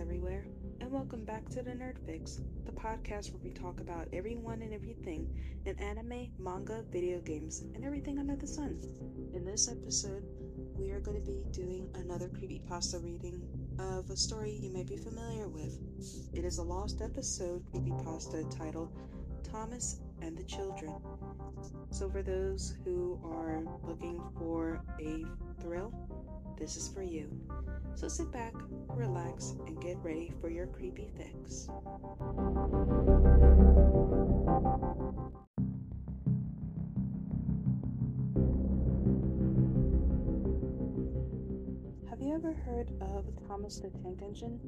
Everywhere, and welcome back to the Nerd Fix, the podcast where we talk about everyone and everything in anime, manga, video games, and everything under the sun. In this episode, we are going to be doing another creepypasta reading of a story you may be familiar with. It is a lost episode creepypasta titled Thomas and the Children. So, for those who are looking for a thrill, this is for you. So sit back, relax, and get ready for your creepy fix. Have you ever heard of Thomas the Tank Engine?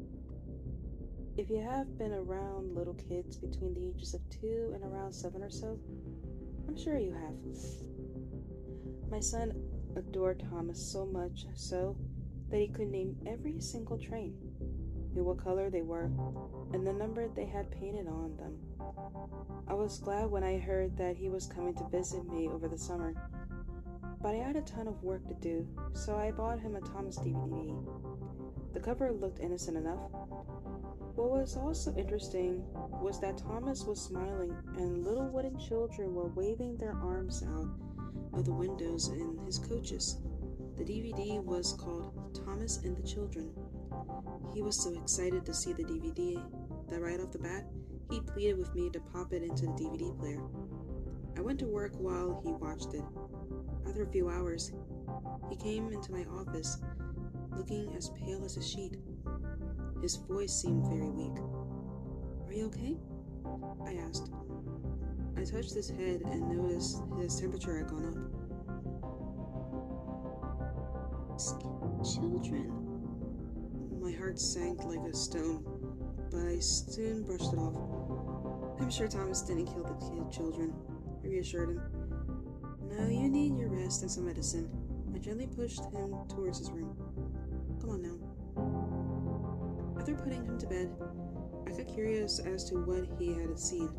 If you have been around little kids between the ages of two and around seven or so, I'm sure you have. My son adored Thomas so much so that he could name every single train, knew what color they were, and the number they had painted on them. I was glad when I heard that he was coming to visit me over the summer, but I had a ton of work to do, so I bought him a Thomas DVD. The cover looked innocent enough. What was also interesting was that Thomas was smiling and little wooden children were waving their arms out of the windows in his coaches. The DVD was called Thomas and the Children. He was so excited to see the DVD that right off the bat, he pleaded with me to pop it into the DVD player. I went to work while he watched it. After a few hours, he came into my office, looking as pale as a sheet. His voice seemed very weak. Are you okay? I asked. I touched his head and noticed his temperature had gone up. Children. My heart sank like a stone, but I soon brushed it off. I'm sure Thomas didn't kill the kid children, I reassured him. No, you need your rest and some medicine. I gently pushed him towards his room. Come on now. After putting him to bed, I got curious as to what he had seen.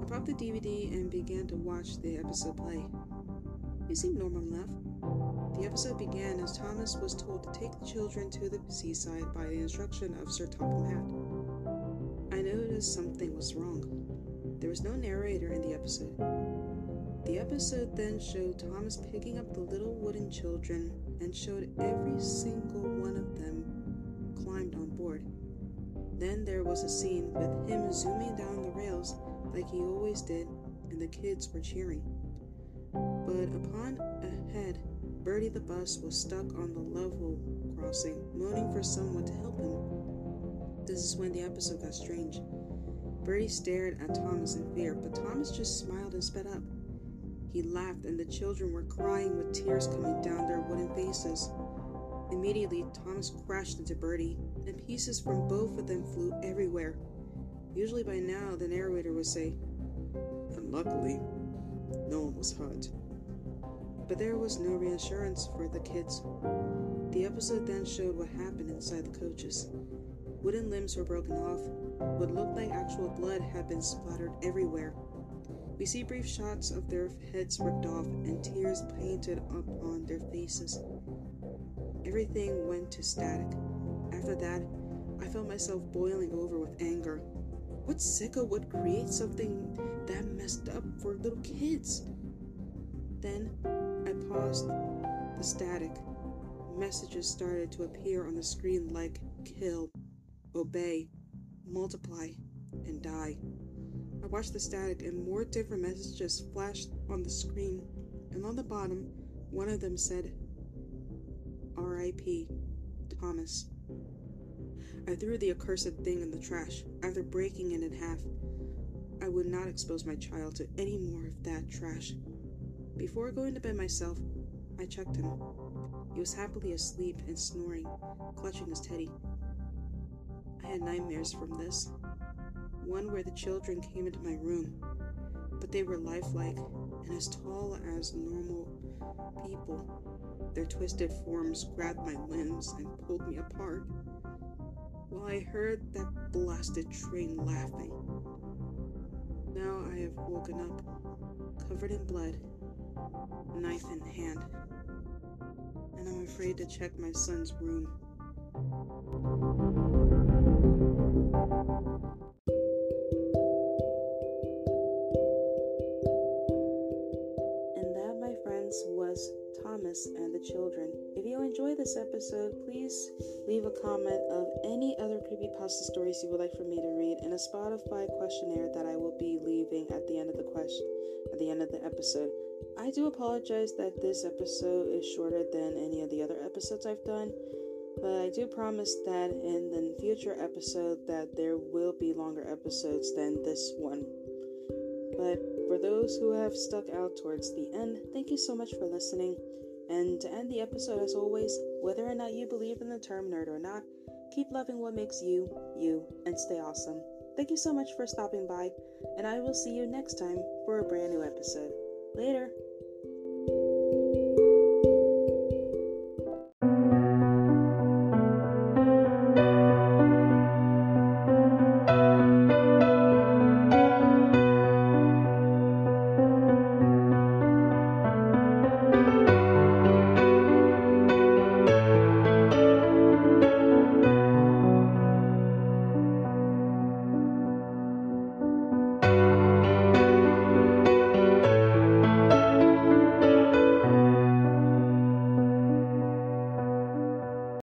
I popped the DVD and began to watch the episode play. He seemed normal enough. The episode began as Thomas was told to take the children to the seaside by the instruction of Sir Topham Hatt. I noticed something was wrong. There was no narrator in the episode. The episode then showed Thomas picking up the little wooden children and showed every single one of them climbed on board. Then there was a scene with him zooming down the rails like he always did, and the kids were cheering. But upon ahead, Bertie the bus was stuck on the level crossing, moaning for someone to help him. This is when the episode got strange. Bertie stared at Thomas in fear, but Thomas just smiled and sped up. He laughed, and the children were crying with tears coming down their wooden faces. Immediately, Thomas crashed into Bertie, and pieces from both of them flew everywhere. Usually by now, the narrator would say, And luckily, no one was hurt but there was no reassurance for the kids. The episode then showed what happened inside the coaches. Wooden limbs were broken off. What looked like actual blood had been splattered everywhere. We see brief shots of their heads ripped off and tears painted upon their faces. Everything went to static. After that, I felt myself boiling over with anger. What sicko would create something that messed up for little kids? Then I paused the static. Messages started to appear on the screen like kill, obey, multiply, and die. I watched the static and more different messages flashed on the screen, and on the bottom, one of them said, R.I.P. Thomas. I threw the accursed thing in the trash after breaking it in half. I would not expose my child to any more of that trash. Before going to bed myself, I checked him. He was happily asleep and snoring, clutching his teddy. I had nightmares from this. One where the children came into my room, but they were lifelike and as tall as normal people. Their twisted forms grabbed my limbs and pulled me apart, while I heard that blasted train laughing. Now I have woken up, covered in blood knife in hand, and I'm afraid to check my son's room. And that, my friends, was Thomas and the Children. If you enjoyed this episode, please leave a comment of any other creepypasta stories you would like for me to read and a Spotify questionnaire that I will be leaving at the end of the question at the end of the episode. I do apologize that this episode is shorter than any of the other episodes I've done, but I do promise that in the future episode that there will be longer episodes than this one. But for those who have stuck out towards the end, thank you so much for listening. And to end the episode, as always, whether or not you believe in the term nerd or not, keep loving what makes you, you, and stay awesome. Thank you so much for stopping by, and I will see you next time for a brand new episode. Later!